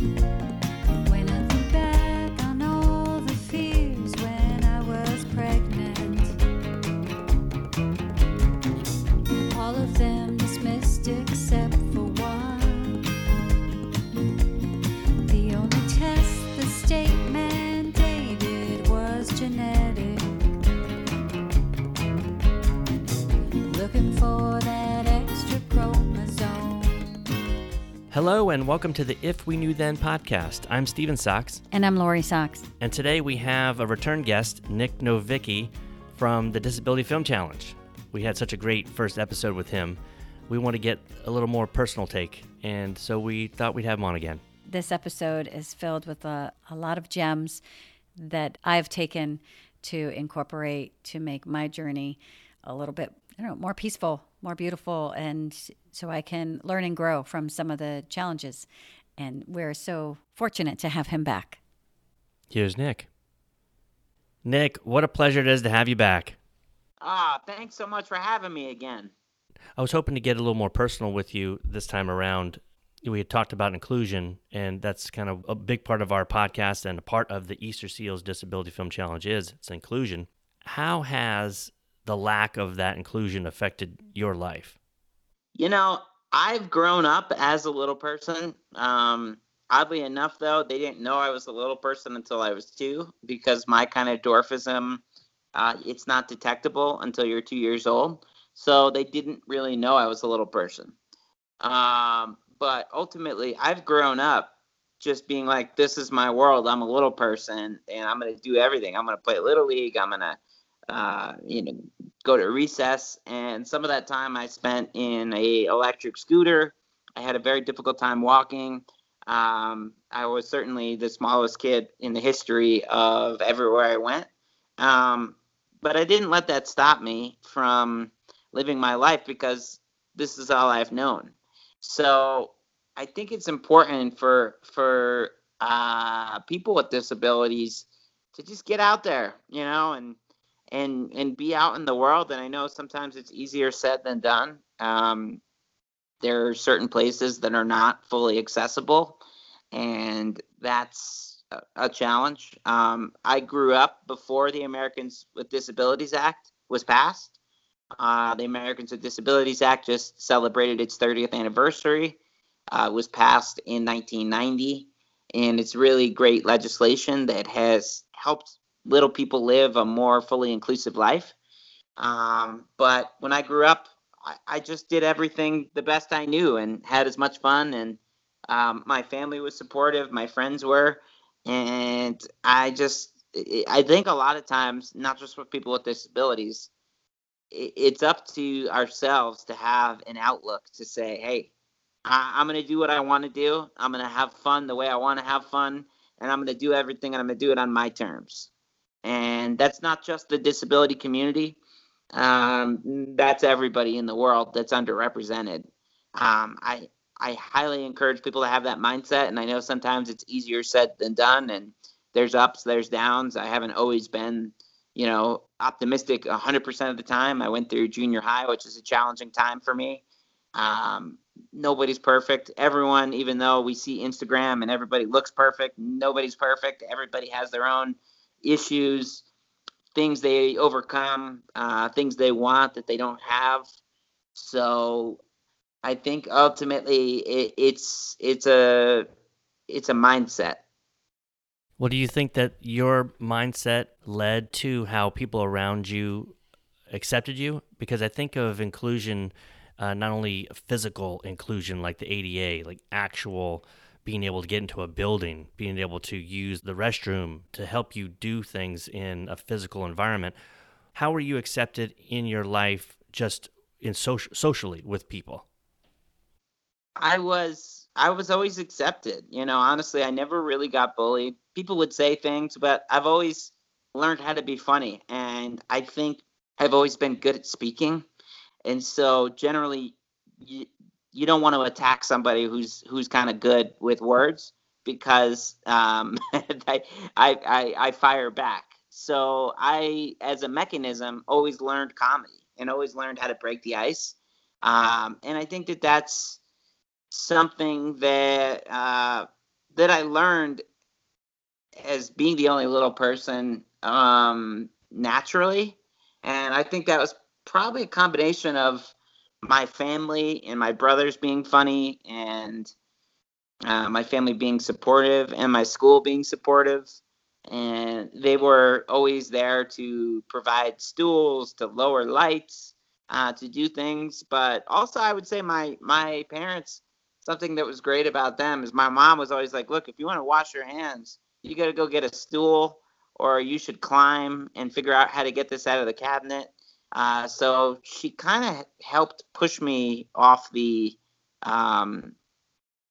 When and welcome to the If We Knew Then podcast. I'm Steven Sachs, And I'm Lori Sachs. and today we have a return guest, Nic Novicki from the Disability Film Challenge. We had such a great first episode with him. We want to get a little more personal take, and so we thought we'd have him on again. this episode is filled with a, a lot of gems that I've taken to incorporate to make my journey a little bit I don't know, more peaceful, more beautiful, and so I can learn and grow from some of the challenges. And we're so fortunate to have him back. Here's Nic. Nic, what a pleasure it is to have you back. Ah, thanks so much for having me again. I was hoping to get a little more personal with you this time around. We had talked about inclusion, and that's kind of a big part of our podcast and a part of the Easterseals Disability Film Challenge is it's inclusion. How has the lack of that inclusion affected your life? You know, I've grown up as a little person. Um, oddly enough, though, they didn't know I was a little person until I was two because my kind of dwarfism, uh, it's not detectable until you're two years old. So they didn't really know I was a little person. Um, but ultimately, I've grown up just being like, this is my world. I'm a little person and I'm going to do everything. I'm going to play Little League. I'm going to, uh, you know, go to recess. And some of that time I spent in a electric scooter. I had a very difficult time walking. Um, I was certainly the smallest kid in the history of everywhere I went. Um, but I didn't let that stop me from living my life because this is all I've known. So I think it's important for for uh, people with disabilities to just get out there, you know, and and and be out in the world. And I know sometimes it's easier said than done. Um, there are certain places that are not fully accessible, and that's a, a challenge. Um, I grew up before the Americans with Disabilities Act was passed. Uh, the Americans with Disabilities Act just celebrated its 30th anniversary. Uh, was passed in 1990, and it's really great legislation that has helped little people live a more fully inclusive life. Um, but when I grew up, I, I, just did everything the best I knew and had as much fun. And um, my family was supportive, my friends were, and I just I think a lot of times, not just for people with disabilities, it's up to ourselves to have an outlook to say, hey, I'm going to do what I want to do. I'm going to have fun the way I want to have fun. And I'm going to do everything and I'm going to do it on my terms. And that's not just the disability community, um, that's everybody in the world that's underrepresented. Um, I, I highly encourage people to have that mindset. And I know sometimes it's easier said than done. And there's ups, there's downs. I haven't always been, you know, optimistic 100% of the time. I went through junior high, which is a challenging time for me. Um, nobody's perfect. Everyone, even though we see Instagram and everybody looks perfect, nobody's perfect. Everybody has their own issues, things they overcome, uh, things they want that they don't have. So I think ultimately it, it's it's a it's a mindset. Well, do you think that your mindset led to how people around you accepted you? Because I think of inclusion uh, not only physical inclusion like the ADA, like actual being able to get into a building, being able to use the restroom to help you do things in a physical environment. How were you accepted in your life just in social socially with people? I was I was always accepted. You know, honestly, I never really got bullied. People would say things, but I've always learned how to be funny and I think I've always been good at speaking and so generally you, you don't want to attack somebody who's who's kind of good with words because um, I, I, I fire back. So I, as a mechanism, always learned comedy and always learned how to break the ice. Um, and I think that that's something that uh, that I learned as being the only little person um, naturally, and I think that was probably a combination of my family and my brothers being funny and uh, my family being supportive and my school being supportive. And they were always there to provide stools to lower lights uh, to do things. But also i would say my my parents something that was great about them is my mom was always like look if you want to wash your hands you got to go get a stool or you should climb and figure out how to get this out of the cabinet uh, so she kind of helped push me off the um,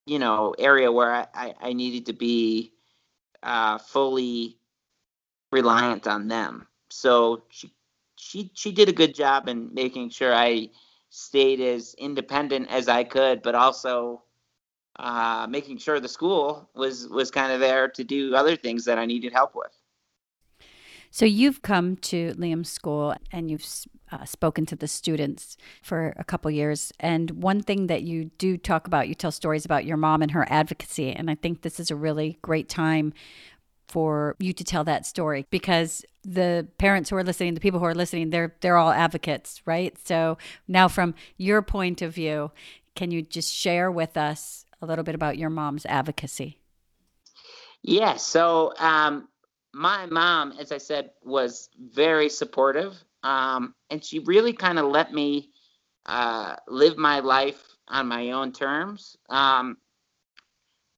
you know area where I, I, I needed to be uh, fully reliant on them. So she she she did a good job in making sure I stayed as independent as I could, but also uh, making sure the school was was kind of there to do other things that I needed help with. So you've come to Liam's school and you've uh, spoken to the students for a couple years. And one thing that you do talk about, you tell stories about your mom and her advocacy. And I think this is a really great time for you to tell that story because the parents who are listening, the people who are listening, they're they're all advocates, right? So now from your point of view, can you just share with us a little bit about your mom's advocacy? Yes. Yeah, so um, my mom, as I said, was very supportive, um, and she really kind of let me uh, live my life on my own terms. Um,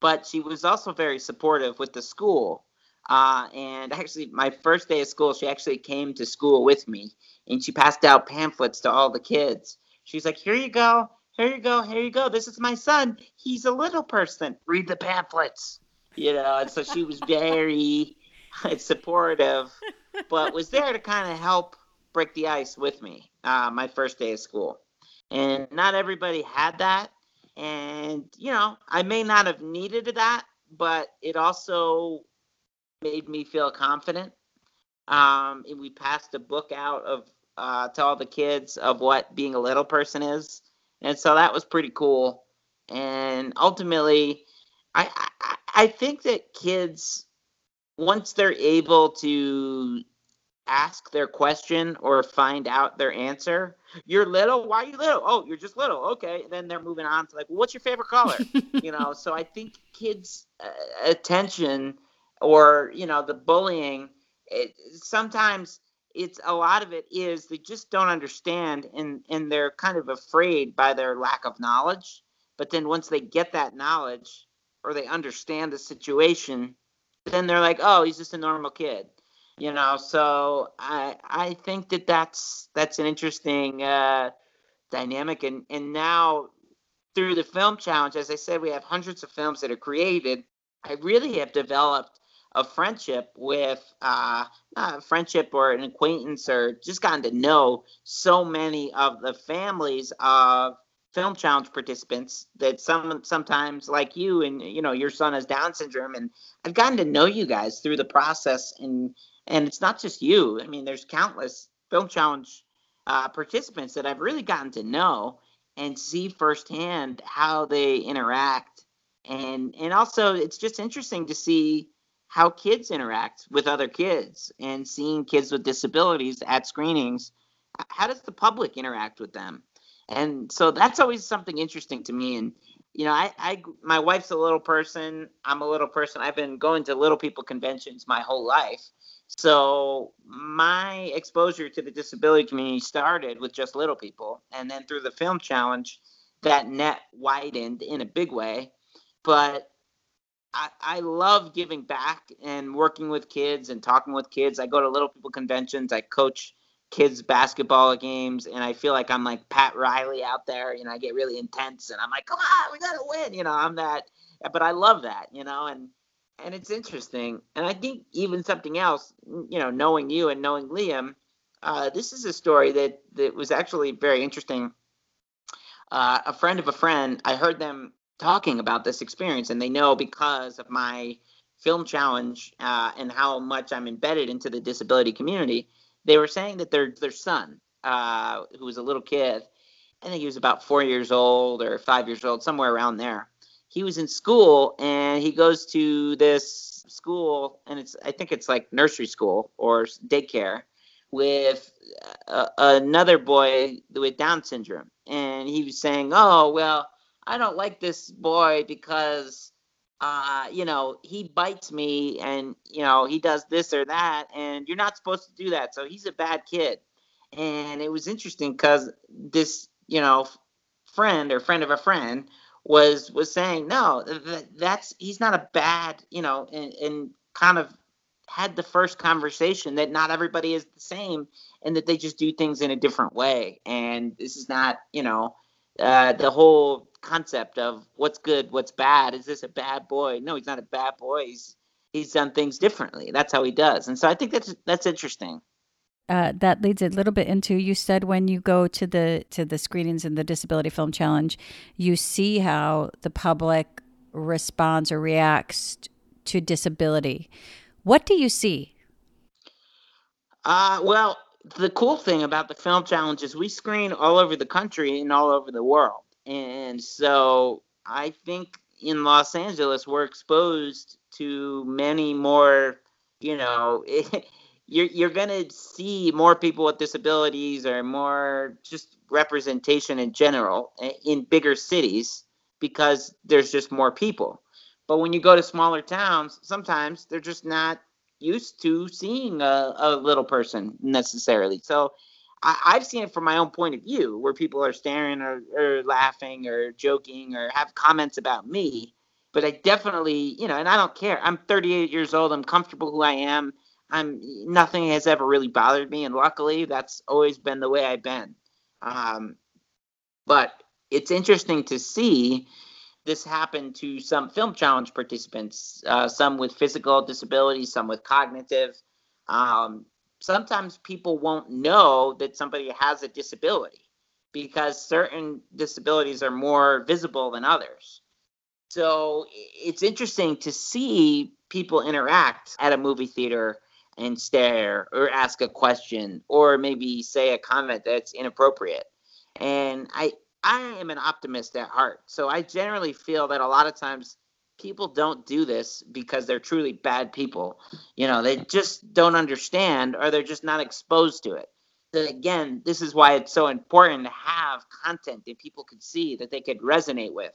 but she was also very supportive with the school. Uh, and actually, my first day of school, she actually came to school with me and she passed out pamphlets to all the kids. She's like, Here you go. Here you go. Here you go. This is my son. He's a little person. Read the pamphlets. You know, and so she was very supportive, but was there to kind of help break the ice with me uh, my first day of school. And not everybody had that. And, you know, I may not have needed that, but it also made me feel confident. Um, and we passed a book out of uh, to all the kids of what being a little person is, and so that was pretty cool. And ultimately, I I, I think that kids once they're able to ask their question or find out their answer. You're little. Why are you little? Oh, you're just little. Okay. Then they're moving on to like, well, what's your favorite color? you know. So I think kids' uh, attention or you know the bullying it, sometimes it's a lot of it is they just don't understand and and they're kind of afraid by their lack of knowledge but then once they get that knowledge or they understand the situation then they're like oh he's just a normal kid you know? So i i think that that's that's an interesting uh dynamic. And and now through the film challenge as i said we have hundreds of films that are created. I really have developed a friendship with uh, a friendship or an acquaintance or just gotten to know so many of the families of film challenge participants that some sometimes like you and you know your son has down syndrome and i've gotten to know you guys through the process and and it's not just you. I mean there's countless film challenge uh, participants that i've really gotten to know and see firsthand how they interact. And and also it's just interesting to see how kids interact with other kids and seeing kids with disabilities at screenings. How does the public interact with them and so that's always something interesting to me and you know I, I my wife's a little person i'm a little person i've been going to little people conventions my whole life so my exposure to the disability community started with just little people and then through the film challenge that net widened in a big way but I, I love giving back and working with kids and talking with kids. I go to little people conventions. I coach kids basketball games, and I feel like I'm like Pat Riley out there. You know, I get really intense, and I'm like, come on, we gotta win. You know, I'm that. But I love that. You know, and and it's interesting. And I think even something else. You know, knowing you and knowing Liam, uh, this is a story that that was actually very interesting. Uh, a friend of a friend, I heard them talking about this experience, and they know because of my film challenge uh, and how much I'm embedded into the disability community. They were saying that their their son, uh, who was a little kid, I think he was about four years old or five years old, somewhere around there. he was in school and he goes to this school and it's I think it's like nursery school or daycare with uh, another boy with Down syndrome, and he was saying, "Oh well, I don't like this boy because." Uh, you know, he bites me and, you know, he does this or that, and you're not supposed to do that. So he's a bad kid. And it was interesting because this, you know, friend or friend of a friend was was saying no that, that's he's not a bad you know and, and kind of had the first conversation that not everybody is the same and that they just do things in a different way and this is not you know uh, the whole concept of what's good what's bad. Is this a bad boy? No he's not a bad boy. He's he's done things differently. That's how he does. And so i think that's that's interesting. Uh, that leads a little bit into you said when you go to the to the screenings in the disability film challenge you see how the public responds or reacts to disability. What do you see? Uh, well the cool thing about the film challenge is we screen all over the country and all over the world and so i think in los angeles we're exposed to many more you know you're you're gonna see more people with disabilities or more just representation in general eh, in bigger cities because there's just more people. But when you go to smaller towns, sometimes they're just not used to seeing a, a little person necessarily. So I, have seen it from my own point of view where people are staring or, or laughing or joking or have comments about me. But I definitely, you know, and I don't care. I'm 38 years old. I'm comfortable who I am I'm nothing has ever really bothered me, and luckily that's always been the way I've been. Um, but it's interesting to see this happen to some film challenge participants, uh, some with physical disabilities, some with cognitive. Um, sometimes people won't know that somebody has a disability because certain disabilities are more visible than others. So it's interesting to see people interact at a movie theater and stare or ask a question or maybe say a comment that's inappropriate. And I I am an optimist at heart. So I generally feel that a lot of times people don't do this because they're truly bad people. You know, they just don't understand or they're just not exposed to it. So again, this is why it's so important to have content that people could see that they could resonate with.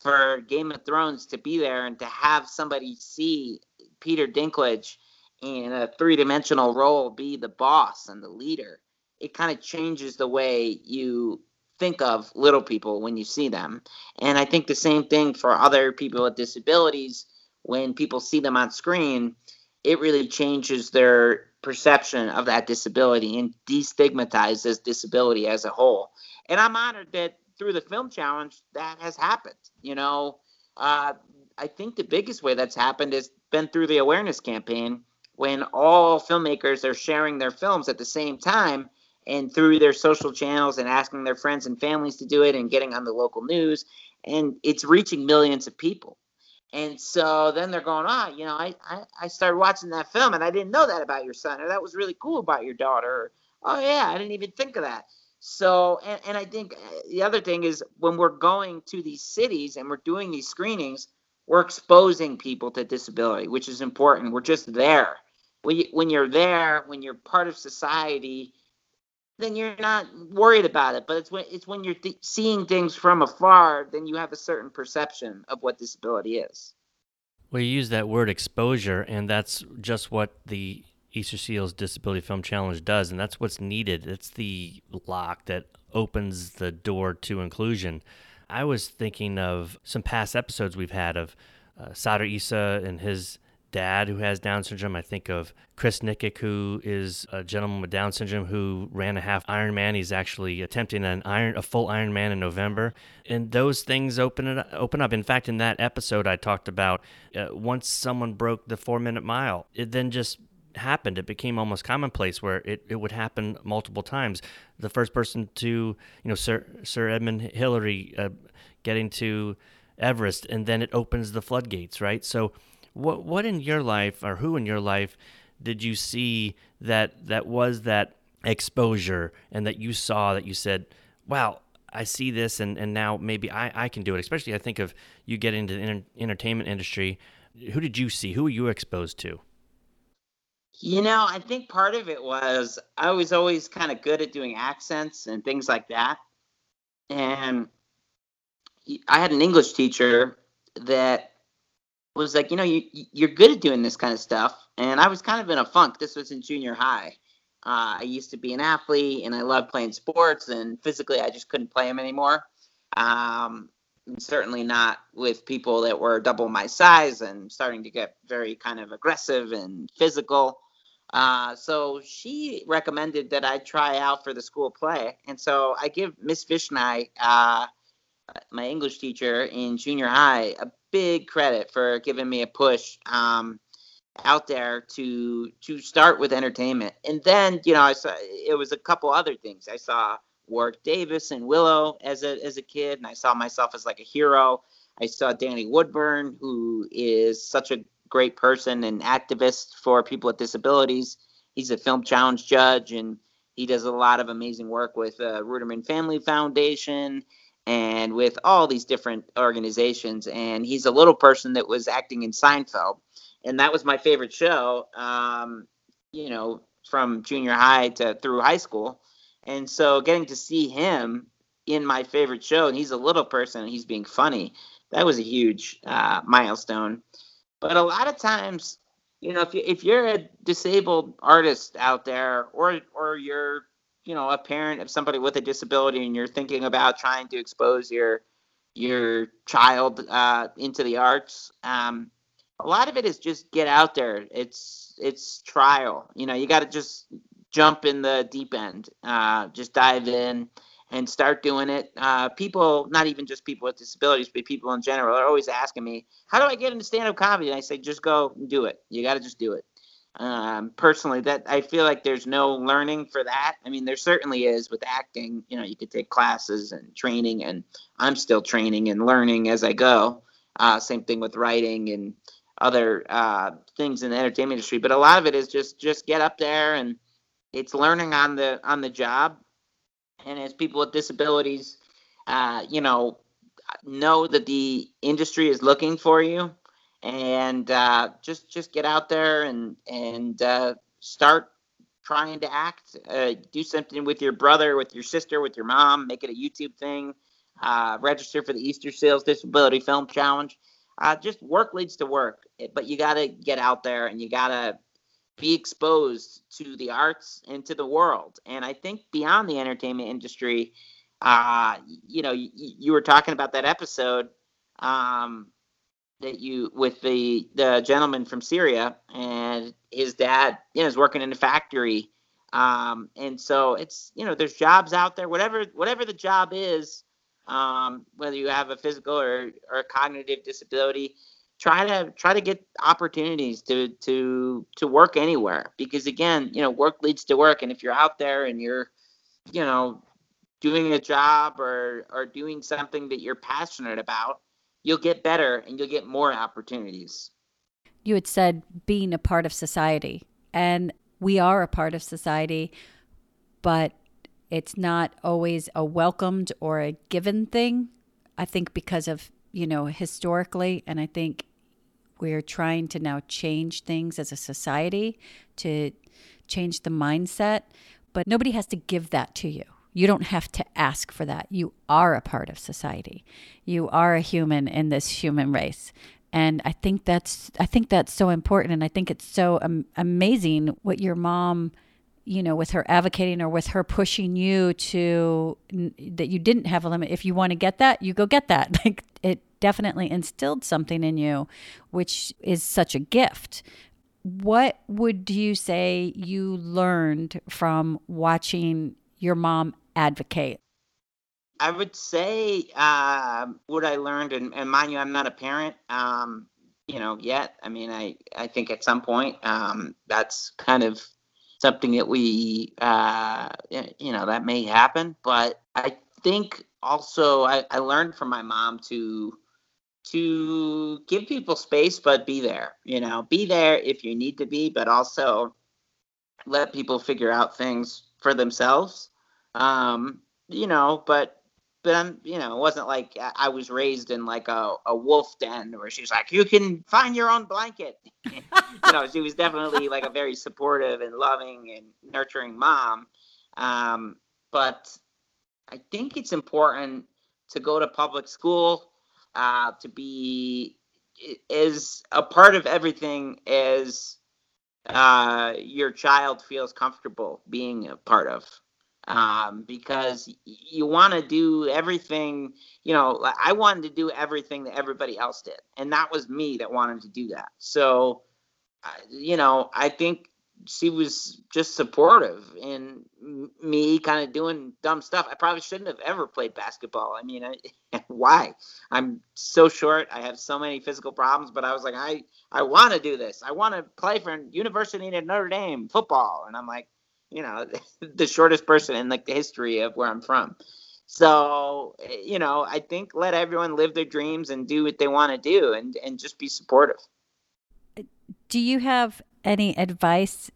For Game of Thrones to be there and to have somebody see Peter Dinklage in a three dimensional role be the boss and the leader, it kind of changes the way you think of little people when you see them. And I think the same thing for other people with disabilities. When people see them on screen, it really changes their perception of that disability and destigmatizes disability as a whole. And I'm honored that through the film challenge that has happened. You know, uh, I think the biggest way that's happened has been through the awareness campaign when all filmmakers are sharing their films at the same time and through their social channels and asking their friends and families to do it and getting on the local news. And it's reaching millions of people. And so then they're going ah you know I, I, I started watching that film and i didn't know that about your son or that was really cool about your daughter. Or, oh yeah i didn't even think of that. So and, and i think uh, the other thing is when we're going to these cities and we're doing these screenings we're exposing people to disability which is important. We're just there. When, you, when you're there, when you're part of society, then you're not worried about it. But it's when it's when you're th- seeing things from afar, then you have a certain perception of what disability is. Well, you use that word exposure, and that's just what the Easterseals Disability Film Challenge does, and that's what's needed. It's the lock that opens the door to inclusion. I was thinking of some past episodes we've had of uh, Issa and his dad who has Down syndrome. I think of Chris Nikic, who is a gentleman with Down syndrome who ran a half Ironman. He's actually attempting an iron, a full Ironman in November, and those things open it open up. In fact, in that episode, I talked about uh, once someone broke the four minute mile, it then just happened. It became almost commonplace where it, it would happen multiple times. The first person to, you know, Sir Sir Edmund Hillary uh, getting to Everest, and then it opens the floodgates, right? So what what in your life or who in your life did you see that that was that exposure and that you saw that you said, "Wow, I see this and, and now maybe I, I can do it. Especially I think of you get into the enter- entertainment industry. Who did you see? Who were you exposed to? You know, I think part of it was I was always kind of good at doing accents and things like that. And I had an English teacher that was like, you know, you you're good at doing this kind of stuff. And I was kind of in a funk. This was in junior high. Uh, I used to be an athlete and I loved playing sports, and physically I just couldn't play them anymore. Um, certainly not with people that were double my size and starting to get very kind of aggressive and physical. Uh, so she recommended that I try out for the school play. And so I give Miss Vishnai, uh, my English teacher in junior high, a big credit for giving me a push. Um, out there to to start with entertainment. And then, you know, I saw it was a couple other things. I saw Warwick Davis and Willow as a as a kid, and I saw myself as like a hero. I saw Danny Woodburn, who is such a great person and activist for people with disabilities. He's a film challenge judge, and he does a lot of amazing work with uh, Ruderman Family Foundation and with all these different organizations. And he's a little person that was acting in Seinfeld and that was my favorite show. Um, you know, from junior high to through high school, and so getting to see him in my favorite show, and he's a little person, and he's being funny. That was a huge uh, milestone. But a lot of times, you know, if you if you're a disabled artist out there, or or you're you know a parent of somebody with a disability, and you're thinking about trying to expose your your child uh, into the arts, um, a lot of it is just get out there. It's it's trial. You know, you got to just jump in the deep end. Uh, just dive in and start doing it. Uh, people, not even just people with disabilities, but people in general, are always asking me, "How do I get into stand-up comedy?" And I say, "Just go do it. You got to just do it." Um, personally, that I feel like there's no learning for that. I mean, there certainly is with acting. You know, you could take classes and training, and I'm still training and learning as I go. Uh, same thing with writing and other uh, things in the entertainment industry, but a lot of it is just just get up there and it's learning on the on the job. And as people with disabilities, uh, you know, know that the industry is looking for you, and uh, just just get out there and and uh, start trying to act. Uh, do something with your brother, with your sister, with your mom. Make it a YouTube thing. Uh, register for the Easterseals Disability Film Challenge uh, just work leads to work, but you got to get out there and you got to be exposed to the arts and to the world. And I think beyond the entertainment industry, uh, you know, you, you were talking about that episode um, that you with the the gentleman from Syria and his dad, you know, is working in a factory. Um, and so it's you know, there's jobs out there. Whatever whatever the job is, um, whether you have a physical or, or a cognitive disability try to try to get opportunities to to to work anywhere because again you know work leads to work and if you're out there and you're you know doing a job or or doing something that you're passionate about you'll get better and you'll get more opportunities you had said being a part of society and we are a part of society but it's not always a welcomed or a given thing. I think because of, you know, historically, and I think we're trying to now change things as a society to change the mindset, but nobody has to give that to you. You don't have to ask for that. You are a part of society. You are a human in this human race. And I think that's I think that's so important and I think it's so um, amazing what your mom you know, with her advocating or with her pushing you to that you didn't have a limit. If you want to get that, you go get that. Like it definitely instilled something in you, which is such a gift. What would you say you learned from watching your mom advocate? I would say uh, what I learned, and, and, mind you, I'm not a parent, um, you know, yet. I mean, I, I think at some point um, that's kind of something that we, uh, you know, that may happen. But I think also I, I learned from my mom to to give people space, but be there. You know, be there if you need to be, but also let people figure out things for themselves. Um, you know, but but I'm, you know, it wasn't like I was raised in like a, a wolf den where she's like, you can find your own blanket. you know, she was definitely like a very supportive and loving and nurturing mom. Um, but I think it's important to go to public school, uh, to be is a part of everything as uh, your child feels comfortable being a part of um, because you want to do everything. You know, I wanted to do everything that everybody else did, and that was me that wanted to do that. So, you know, I think she was just supportive in me kind of doing dumb stuff. I probably shouldn't have ever played basketball. I mean, I, why? I'm so short. I have so many physical problems, but I was like, I, I want to do this. I want to play for University of Notre Dame football. And I'm like, you know, the shortest person in like the history of where I'm from. So, you know, I think let everyone live their dreams and do what they want to do and, and just be supportive. Do you have any advice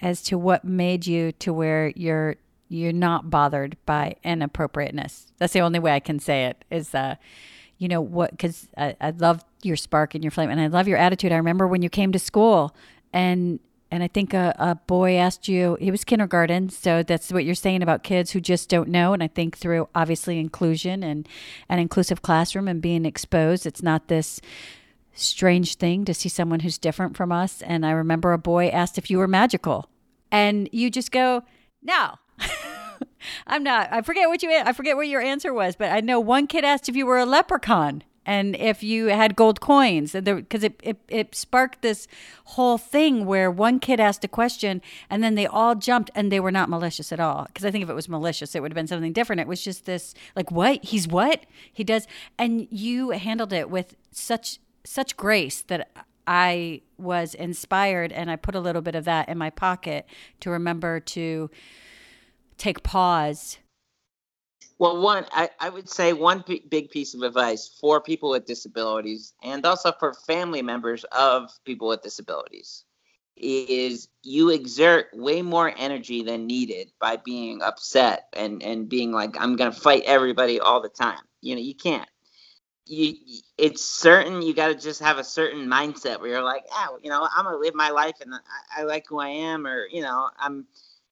as to what made you to where you're you're not bothered by inappropriateness? That's the only way I can say it. Is uh, you know what? Because I, I love your spark and your flame, and I love your attitude. I remember when you came to school, and and I think a, a boy asked you. He was kindergarten, so that's what you're saying about kids who just don't know. And I think through obviously inclusion and an inclusive classroom and being exposed, it's not this strange thing to see someone who's different from us. And I remember a boy asked if you were magical, and you just go, "No." I'm not. I forget what you. I forget what your answer was, but I know one kid asked if you were a leprechaun and if you had gold coins, because it, it it sparked this whole thing where one kid asked a question and then they all jumped and they were not malicious at all. Because I think if it was malicious, it would have been something different. It was just this like, what he's what he does, and you handled it with such such grace that I was inspired and I put a little bit of that in my pocket to remember to take pause. Well, one, I, I would say one p- big piece of advice for people with disabilities and also for family members of people with disabilities is you exert way more energy than needed by being upset and, and being like, I'm going to fight everybody all the time. You know, you can't you it's certain you got to just have a certain mindset where you're like oh you know i'm gonna live my life and I, I, like who i am or you know i'm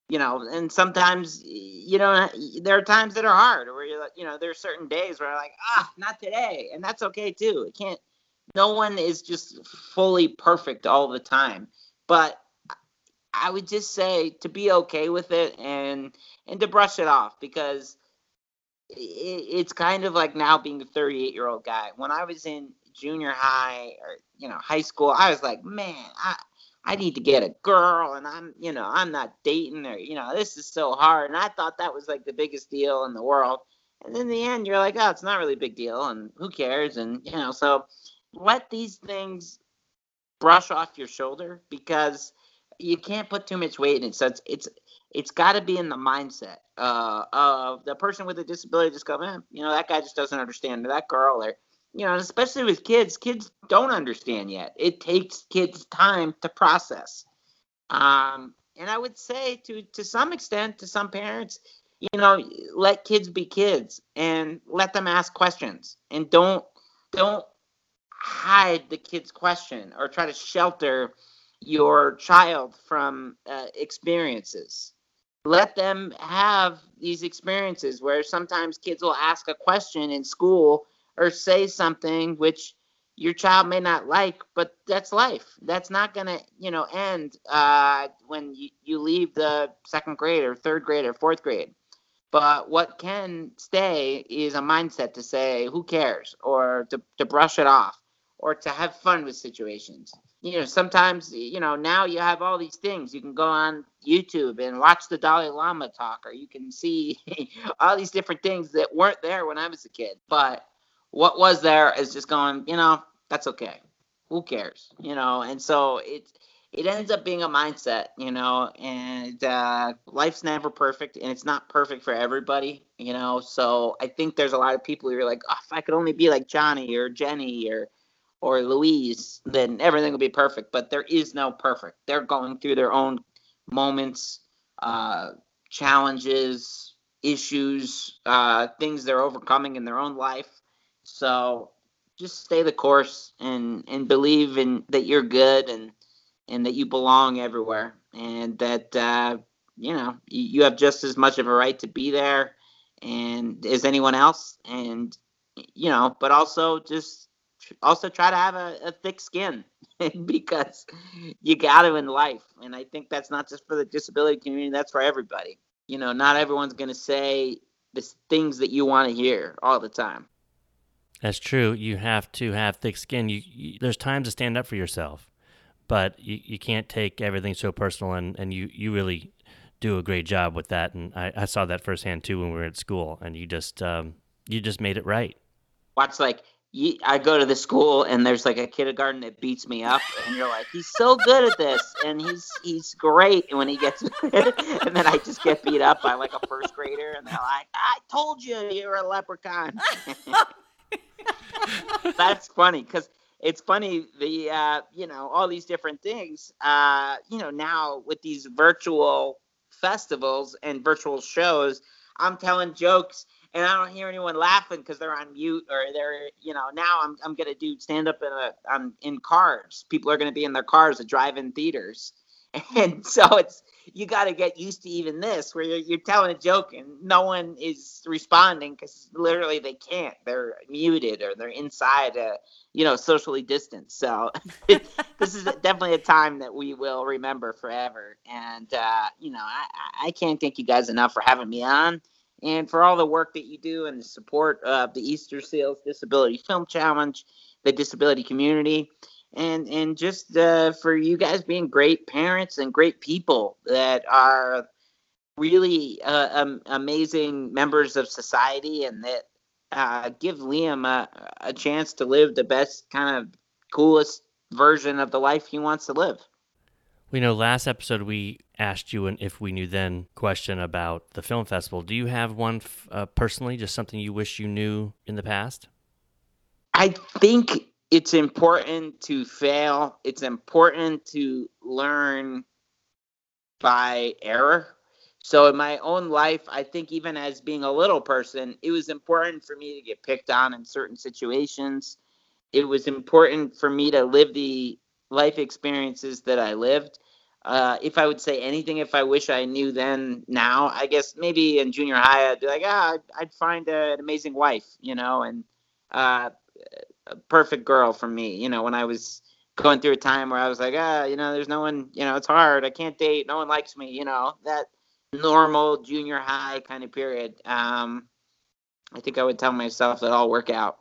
you know and sometimes you know there are times that are hard where you're like you know there are certain days where i'm like ah not today and that's okay too it can't no one is just fully perfect all the time but i would just say to be okay with it and and to brush it off because it's kind of like now being a 38 year old guy. When I was in junior high or you know high school, I was like, man, I I need to get a girl, and I'm you know I'm not dating or you know this is so hard, and I thought that was like the biggest deal in the world. And in the end, you're like, oh, it's not really a big deal, and who cares? And you know, so let these things brush off your shoulder because you can't put too much weight in it. So it's it's it's got to be in the mindset uh, of the person with a disability. Just go, man, you know, that guy just doesn't understand. That girl, or you know, especially with kids, kids don't understand yet. It takes kids time to process. Um, and I would say to to some extent, to some parents, you know, let kids be kids and let them ask questions, and don't don't hide the kid's question or try to shelter your child from uh, experiences let them have these experiences where sometimes kids will ask a question in school or say something which your child may not like but that's life that's not to you know end uh, when you, you leave the second grade or third grade or fourth grade but what can stay is a mindset to say who cares or to, to brush it off or to have fun with situations you know, sometimes, you know, now you have all these things. You can go on YouTube and watch the Dalai Lama talk, or you can see all these different things that weren't there when I was a kid. But what was there is just going, you know, that's okay. Who cares? You know, and so it it ends up being a mindset, you know, and uh, life's never perfect, and it's not perfect for everybody, you know. So I think there's a lot of people who are like, oh, if I could only be like Johnny or Jenny or or Louise, then everything will be perfect. But there is no perfect. They're going through their own moments, uh, challenges, issues, uh, things they're overcoming in their own life. So just stay the course and and believe in that you're good and and that you belong everywhere and that uh, you know you have just as much of a right to be there and as anyone else and you know but also just also try to have a, a thick skin because you got to in life. And i think that's not just for the disability community that's for everybody. You know not everyone's going to say the things that you want to hear all the time That's true. You have to have thick skin. You, you there's times to stand up for yourself, but you, you can't take everything so personal. And, and you, you really do a great job with that. And I, I saw that firsthand too when we were at school. And you just um, you just made it right. watch like I go to the school and there's like a kindergarten that beats me up, and you're like, he's so good at this, and he's he's great when he gets, and then I just get beat up by like a first grader, and they're like, I told you you're a leprechaun. That's funny because it's funny the uh, you know all these different things. Uh, you know now with these virtual festivals and virtual shows, I'm telling jokes and I don't hear anyone laughing because they're on mute or they're you know now I'm I'm gonna do stand up in a I'm in cars. People are gonna be in their cars at drive-in theaters, and so it's you got to get used to even this where you're, you're telling a joke and no one is responding because literally they can't. They're muted or they're inside, uh, you know, socially distanced. So this is definitely a time that we will remember forever. And uh, you know, I, I can't thank you guys enough for having me on and for all the work that you do and the support of the Easterseals Disability Film Challenge, the disability community, and and just uh, for you guys being great parents and great people that are really uh, um, amazing members of society and that uh, give Liam a, a chance to live the best kind of coolest version of the life he wants to live. We know last episode we asked you an if we knew then question about the film festival. Do you have one f- uh, personally, just something you wish you knew in the past? I think it's important to fail. It's important to learn by error. So in my own life, I think even as being a little person, it was important for me to get picked on in certain situations. It was important for me to live the life experiences that I lived. Uh, if I would say anything, if I wish I knew then now, I guess maybe in junior high I'd be like, ah, I'd, find a, an amazing wife, you know, and uh, a perfect girl for me. You know, when I was going through a time where I was like, ah, you know, there's no one, you know, it's hard. I can't date. No one likes me. You know, that normal junior high kind of period. Um, I think I would tell myself that I'll work out.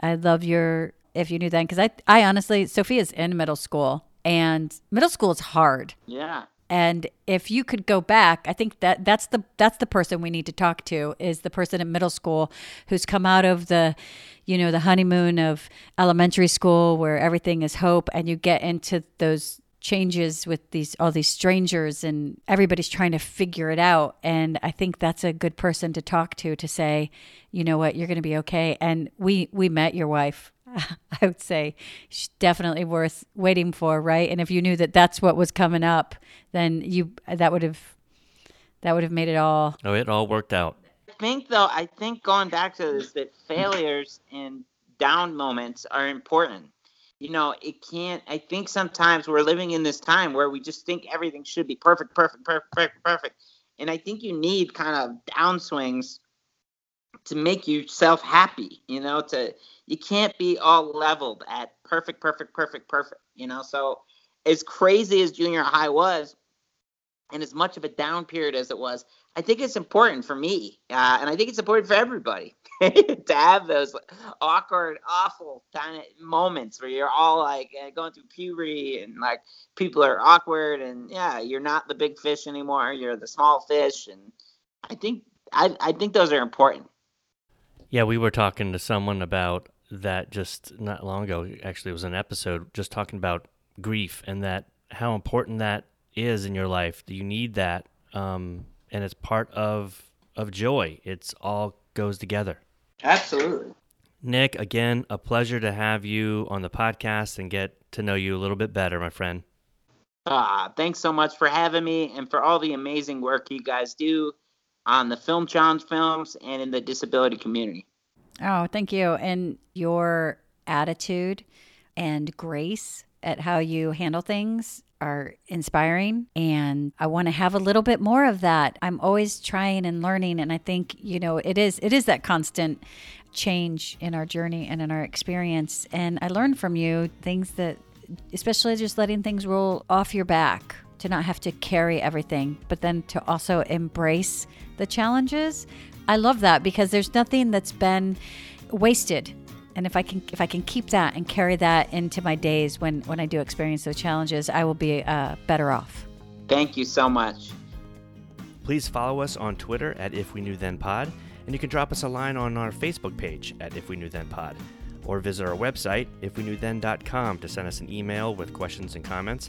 I love your if you knew then because I I honestly Sophia's in middle school and middle school is hard. Yeah. And if you could go back, I think that that's the that's the person we need to talk to is the person in middle school who's come out of the you know the honeymoon of elementary school where everything is hope and you get into those changes with these all these strangers and everybody's trying to figure it out and I think that's a good person to talk to to say, you know what, you're going to be okay. And we we met your wife I would say she's definitely worth waiting for, right? And if you knew that that's what was coming up, then you that would have that would have made it all. Oh, it all worked out. I think though, I think going back to this, that failures and down moments are important. You know, it can't. I think sometimes we're living in this time where we just think everything should be perfect, perfect, perfect, perfect, perfect. And I think you need kind of downswings to make yourself happy. You know, to you can't be all leveled at perfect, perfect, perfect, perfect. You know, so as crazy as junior high was, and as much of a down period as it was, I think it's important for me, uh, and I think it's important for everybody to have those awkward, awful kind of moments where you're all like uh, going through puberty and like people are awkward, and yeah, you're not the big fish anymore. You're the small fish, and I think I, I think those are important. Yeah, we were talking to someone about that just not long ago. Actually, it was an episode just talking about grief and that how important that is in your life. You need that, um, and it's part of of joy. It's all goes together. Absolutely. Nic, again, a pleasure to have you on the podcast and get to know you a little bit better, my friend. Ah, thanks so much for having me and for all the amazing work you guys do on the Film Challenge films and in the disability community. Oh, thank you. And your attitude and grace at how you handle things are inspiring and I want to have a little bit more of that. I'm always trying and learning and I think, you know, it is it is that constant change in our journey and in our experience and I learned from you things that especially just letting things roll off your back to not have to carry everything, but then to also embrace the challenges. I love that because there's nothing that's been wasted and if I can if I can keep that and carry that into my days when when I do experience those challenges, I will be uh, better off. Thank you so much. Please follow us on Twitter at If We Knew Then Pod, and you can drop us a line on our Facebook page at If We Knew Then Pod, or visit our website ifweknewthen.com to send us an email with questions and comments.